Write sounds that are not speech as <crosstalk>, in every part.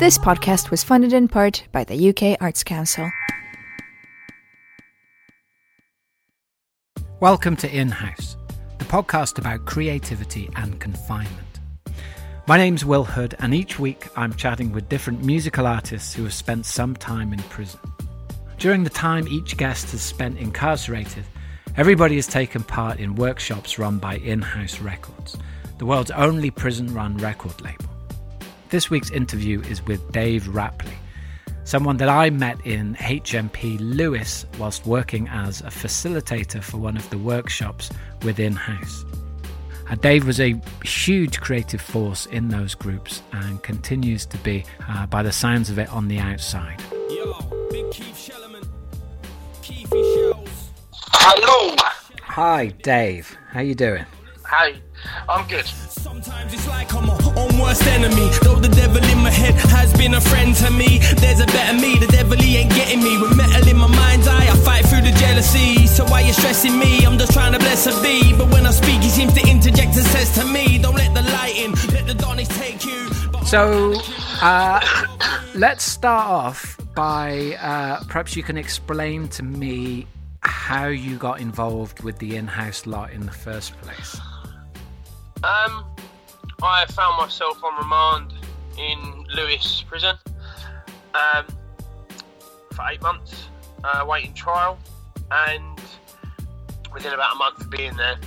This podcast was funded in part by the UK Arts Council. Welcome to In House, the podcast about creativity and confinement. My name's Will Hood, and each week I'm chatting with different musical artists who have spent some time in prison. During the time each guest has spent incarcerated, everybody has taken part in workshops run by In House Records, the world's only prison run record label. This week's interview is with Dave Rapley, someone that I met in HMP Lewes whilst working as a facilitator for one of the workshops within House. Uh, Dave was a huge creative force in those groups and continues to be, uh, by the sounds of it, on the outside. Yo, Hello. Hi, Dave. How you doing? Hi, I'm good. Sometimes it's like I'm my own worst enemy. Though the devil in my head has been a friend to me. There's a better me, the devil he ain't getting me. With metal in my mind's eye, I fight through the jealousy. So why you stressing me? I'm just trying to bless a bee. But when I speak, he seems to interject and says to me, Don't let the light in, let the darkness take you. So, uh, <coughs> let's start off by uh, perhaps you can explain to me how you got involved with the in house lot in the first place. Um, I found myself on remand in Lewes prison um, for eight months, uh, waiting trial, and within about a month of being there,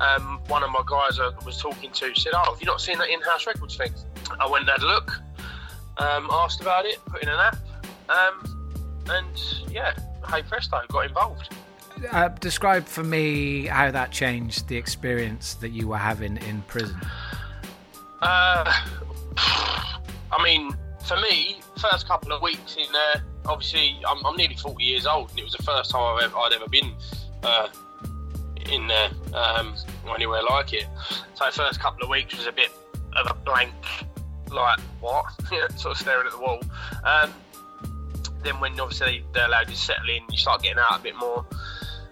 um, one of my guys I was talking to said, "Oh, have you not seen that in-house records thing?" I went and had a look, um, asked about it, put in an app, um, and yeah, hey presto, got involved. Uh, describe for me how that changed the experience that you were having in prison. Uh, I mean, for me, first couple of weeks in there, obviously, I'm, I'm, nearly 40 years old, and it was the first time I've ever, I'd ever been uh, in there, um, or anywhere like it. So, first couple of weeks was a bit of a blank, like, what? <laughs> sort of staring at the wall. Um, then, when obviously they're allowed to settle in, you start getting out a bit more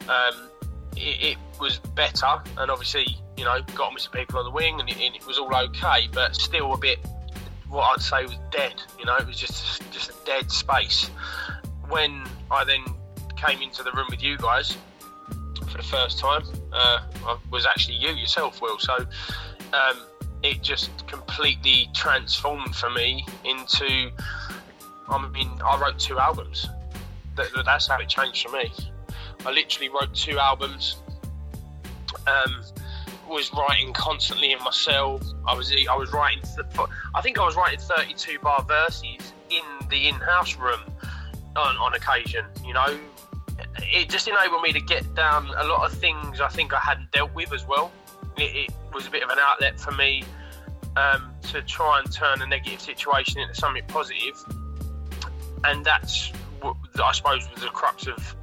um, it, it, was better, and obviously, you know, got with some people on the wing, and it, and it, was all okay, but still a bit, what I'd say was dead. You know, it was just just a dead space. When I then came into the room with you guys for the first time, uh, I was actually you yourself, Will. So um, it just completely transformed for me into. I mean, I wrote two albums. That, that's how it changed for me. I literally wrote two albums. Um, was writing constantly in my cell. I was I was writing. I think I was writing 32 bar verses in the in-house room on, on occasion. You know, it just enabled me to get down a lot of things I think I hadn't dealt with as well. It, it was a bit of an outlet for me um, to try and turn a negative situation into something positive. and that's what I suppose was the crux of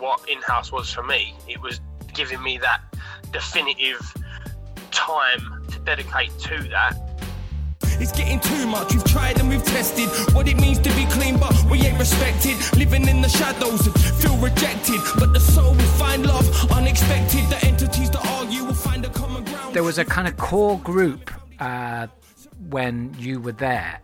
what in house was for me. It was giving me that definitive time to dedicate to that. It's getting too much. We've tried and we've tested what it means to be clean, but we ain't respected. Living in the shadows and feel rejected. But the soul will find love unexpected. The entities that argue will find a common ground. There was a kind of core group uh, when you were there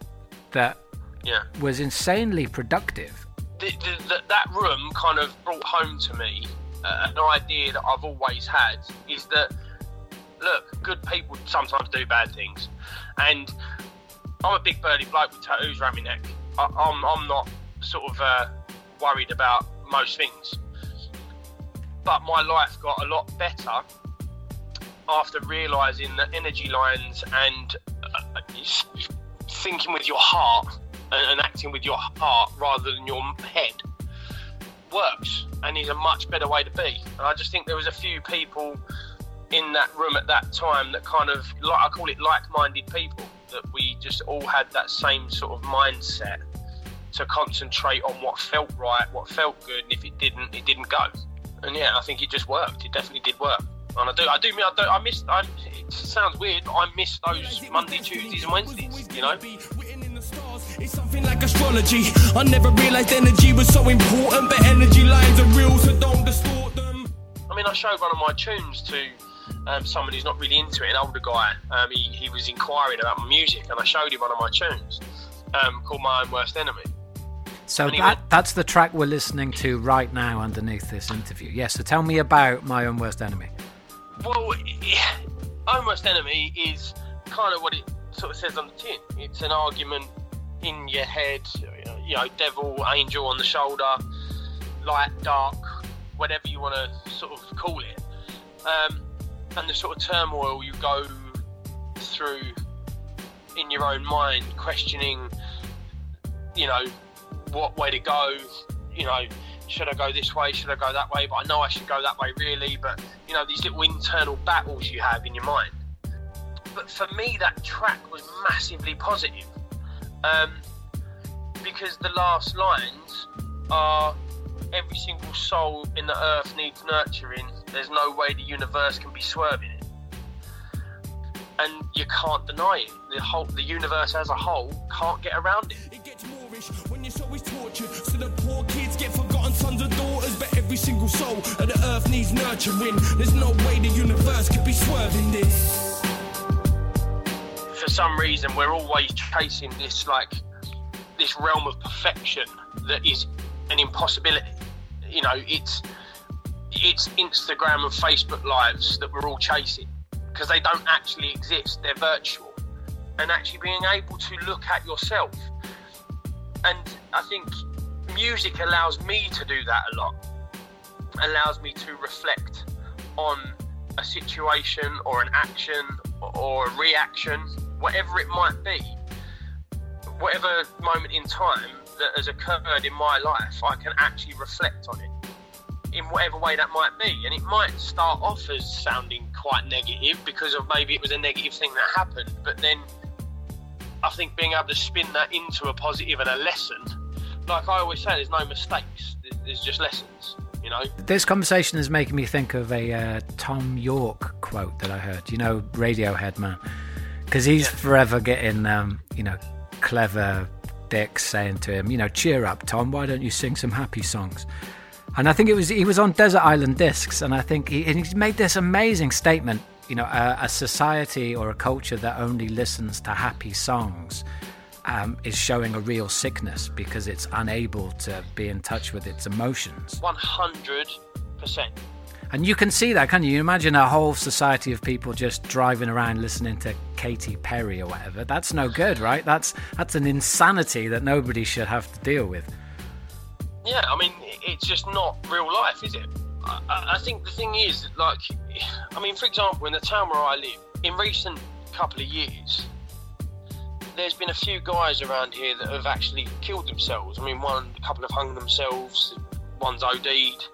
that yeah. was insanely productive the, the, that room kind of brought home to me uh, an idea that I've always had is that look, good people sometimes do bad things, and I'm a big burly bloke with tattoos around my neck. I, am I'm, I'm not sort of uh, worried about most things, but my life got a lot better after realizing that energy lines and uh, thinking with your heart and, acting with your heart rather than your head works and is a much better way to be. And I just think there was a few people in that room at that time that kind of like I call it like-minded people that we just all had that same sort of mindset to concentrate on what felt right, what felt good, and if it didn't, it didn't go. And yeah, I think it just worked. It definitely did work. And I do, I do, I do, I miss. I, it sounds weird. I miss those Monday, Tuesdays, and Wednesdays. You know. It's something like astrology. I never realized energy was so important, but energy lines are real, so don't distort them. I mean, I showed one of my tunes to um, someone who's not really into it, an older guy. Um, he, he was inquiring about my music, and I showed him one of my tunes. um, called My Own Worst Enemy. So Anyway. that that's the track we're listening to right now underneath this interview. Yes. so tell me about my own worst enemy. Well, <sighs> yeah, Own Worst Enemy is kind of what it sort of says on the tin. It's an argument in your head, you know, devil, angel on the shoulder, light, dark, whatever you want to sort of call it. Um, and the sort of turmoil you go through in your own mind, questioning, you know, what way to go, you know, should I go this way, should I go that way, but I know I should go that way really, but you know, these little internal battles you have in your mind. But for me, that track was massively positive um, because the last lines are every single soul in the earth needs nurturing, there's no way the universe can be swerving it. And you can't deny it. The whole, the universe as a whole can't get around it. It gets moreish when your soul is tortured. So the poor kids get forgotten sons and daughters. But every single soul of the earth needs nurturing. There's no way the universe could be swerving this. Some reason we're always chasing this like this realm of perfection that is an impossibility. You know it's it's instagram and facebook lives that we're all chasing because they don't actually exist. They're virtual. And actually being able to look at yourself. And i think music allows me to do that a lot. Allows me to reflect on a situation or an action or a reaction, whatever it might be, whatever moment in time that has occurred in my life, I can actually reflect on it in whatever way that might be. And it might start off as sounding quite negative because of maybe it was a negative thing that happened, but then I think being able to spin that into a positive and a lesson, like I always say, there's no mistakes, there's just lessons, you know? This conversation is making me think of a uh, Thom Yorke quote that I heard. You know, Radiohead man, because he's forever getting, um, you know, clever dicks saying to him, you know, cheer up, Thom. Why don't you sing some happy songs? And I think it was he was on Desert Island Discs, and I think he, and he made this amazing statement. You know, a, a society or a culture that only listens to happy songs um, is showing a real sickness because it's unable to be in touch with its emotions. 100%. And you can see that, can you? You imagine a whole society of people just driving around listening to Katy Perry or whatever. That's no good, right? That's that's an insanity that nobody should have to deal with. Yeah, I mean, it's just not real life, is it? I, I think the thing is, like, I mean, for example, in the town where I live, in recent couple of years, there's been a few guys around here that have actually killed themselves. I mean, one, a couple have hung themselves, one's OD'd.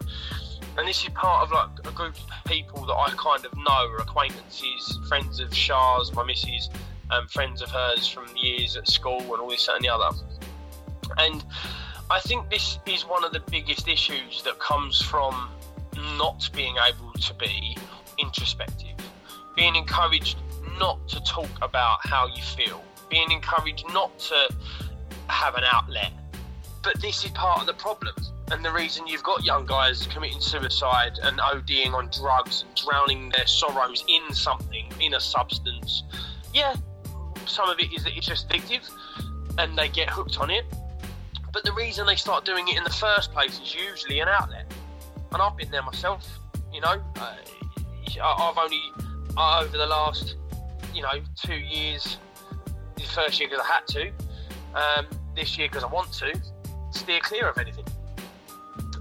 And this is part of like a group of people that I kind of know, or acquaintances, friends of Shah's, my missus, um, friends of hers from years at school, and all this that, and the other. And I think this is one of the biggest issues that comes from not being able to be introspective, being encouraged not to talk about how you feel, being encouraged not to have an outlet. But this is part of the problem. And the reason you've got young guys committing suicide and ODing on drugs and drowning their sorrows in something, in a substance. Yeah, some of it is that it's just addictive and they get hooked on it. But the reason they start doing it in the first place is usually an outlet. And I've been there myself, you know. Uh, I've only, uh, over the last, you know, two years, the first year because I had to, um, this year because I want to, steer clear of anything.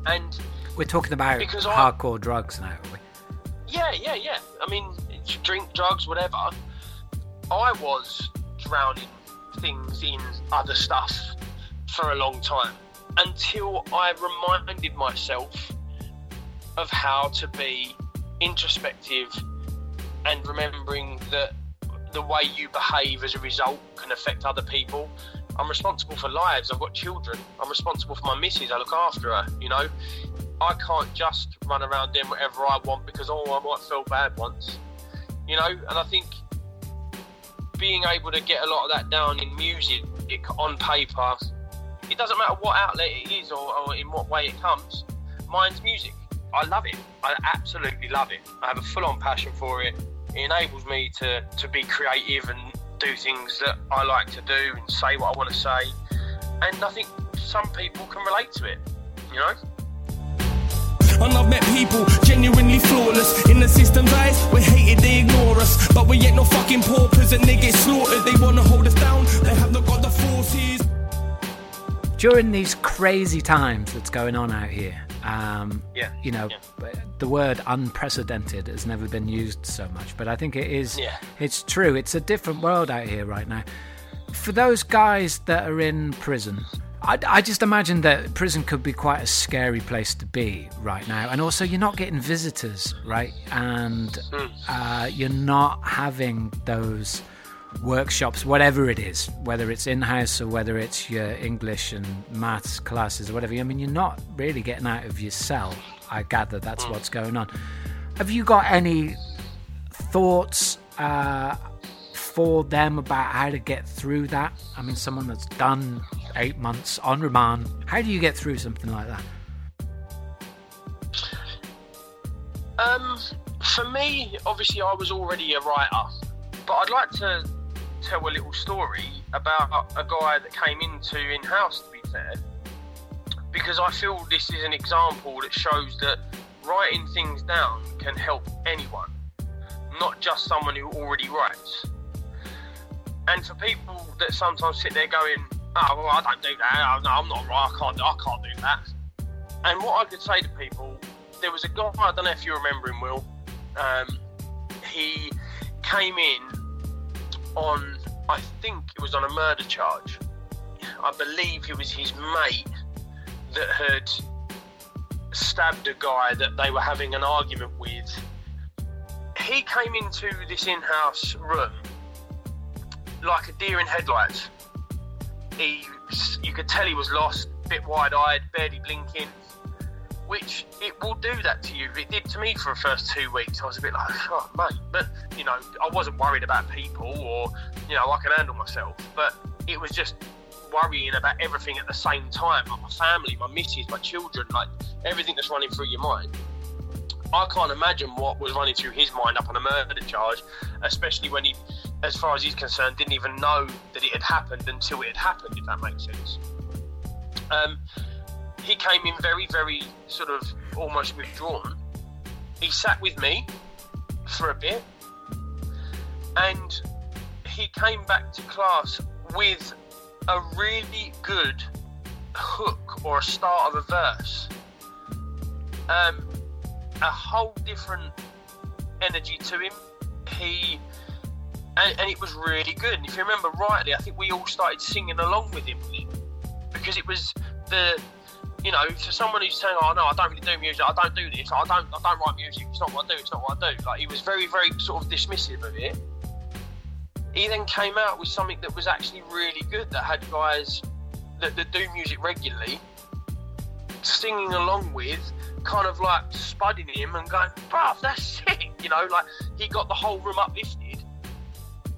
And We're talking about Because I- hardcore drugs now, are we? yeah, yeah, yeah. I mean, drink, drugs, whatever. I was drowning things in other stuff for a long time until I reminded myself of how to be introspective and remembering that the way you behave as a result can affect other people. I'm responsible for lives. I've got children. I'm responsible for my missus. I look after her. You know, I can't just run around doing whatever I want because oh, I might feel bad once. You know, and I think being able to get a lot of that down in music, on paper, it doesn't matter what outlet it is or, or in what way it comes. Mine's music. I love it. I absolutely love it. I have a full-on passion for it. It enables me to, to be creative and do things that I like to do and say what I want to say. And I think some people can relate to it, you know? And I've met people genuinely flawless. In the system's eyes, we're hated, they ignore us. But we ain't no fucking paupers and they get slaughtered. They wanna hold us down, they have not got the forces. During these crazy times that's going on out here, um, Yeah, you know, yeah. the word unprecedented has never been used so much, but I think it is. Yeah. It's true. It's a different world out here right now. For those guys that are in prison, I, I just imagine that prison could be quite a scary place to be right now, and also you're not getting visitors, right? And uh, you're not having those workshops, whatever it is, whether it's in house or whether it's your English and maths classes or whatever. I mean, you're not really getting out of your cell. I gather that's what's going on. Have you got any thoughts uh, for them about how to get through that? I mean, someone that's done eight months on remand, how do you get through something like that? Um, for me, obviously, I was already a writer, but I'd like to tell a little story about a guy that came into in house. To be fair, because I feel this is an example that shows that writing things down can help anyone, not just someone who already writes. And for people that sometimes sit there going, "Oh, well, I don't do that. No, I'm not right. I can't. I can't do that." And what I could say to people, there was a guy. I don't know if you remember him, Will. Um, he came in on, I think it was on a murder charge. I believe it was his mate that had stabbed a guy that they were having an argument with. He came into this in-house room like a deer in headlights. He, you could tell he was lost, a bit wide-eyed, barely blinking. Which it will do that to you. It did to me for the first two weeks. I was a bit like, oh mate, but you know, I wasn't worried about people or you know, I can handle myself. But it was just worrying about everything at the same time, like my family, my missus, my children, like everything that's running through your mind. I can't imagine what was running through his mind up on a murder charge, especially when he, as far as he's concerned, didn't even know that it had happened until it had happened, if that makes sense. Um, he came in very, very sort of almost withdrawn. He sat with me for a bit and he came back to class with a really good hook or a start of a verse. Um, a whole different energy to him. He and, and it was really good. And if you remember rightly, I think we all started singing along with him because it was the you know for someone who's saying, "Oh no, I don't really do music. I don't do this. I don't. I don't write music. It's not what I do. It's not what I do." Like he was very, very sort of dismissive of it. He then came out with something that was actually really good that had guys that, that do music regularly singing along with, kind of like spudding him and going, bruv, that's sick, you know, like he got the whole room uplifted.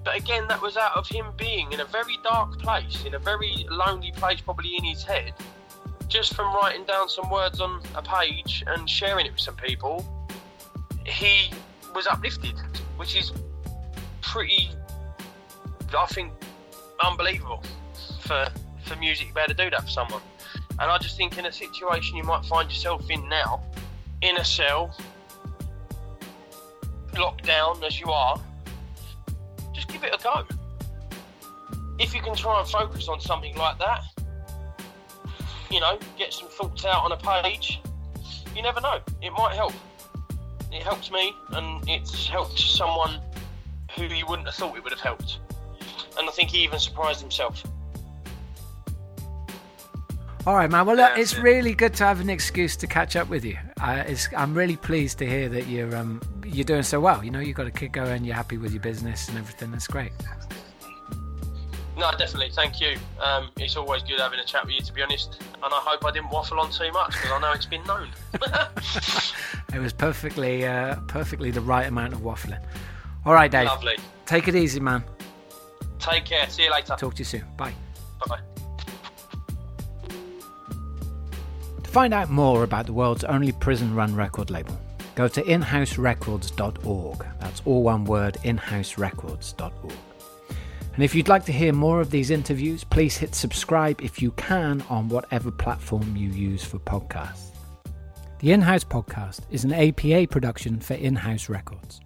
But again, that was out of him being in a very dark place, in a very lonely place, probably in his head, just from writing down some words on a page and sharing it with some people, he was uplifted, which is pretty, I think, unbelievable for, for music to be able to do that for someone. And I just think in a situation you might find yourself in now, in a cell, locked down as you are, just give it a go. If you can try and focus on something like that, you know, get some thoughts out on a page, you never know. It might help. It helped me, and it's helped someone who you wouldn't have thought it would have helped. And I think he even surprised himself. All right, man. Well, look, it's really good to have an excuse to catch up with you. It's, I'm really pleased to hear that you're um, you're doing so well. You know, you've got a kid going, you're happy with your business and everything. That's great. No, definitely. Thank you. Um, it's always good having a chat with you, to be honest. And I hope I didn't waffle on too much because I know it's been known. <laughs> It was perfectly uh, perfectly the right amount of waffling. All right, Dave. Lovely. Take it easy, man. Take care. See you later. Talk to you soon. Bye. Bye bye. To find out more about the world's only prison run record label, go to inhouserecords.org. That's all one word, inhouserecords.org. And if you'd like to hear more of these interviews, please hit subscribe if you can on whatever platform you use for podcasts. The In House Podcast is an APA production for In House Records.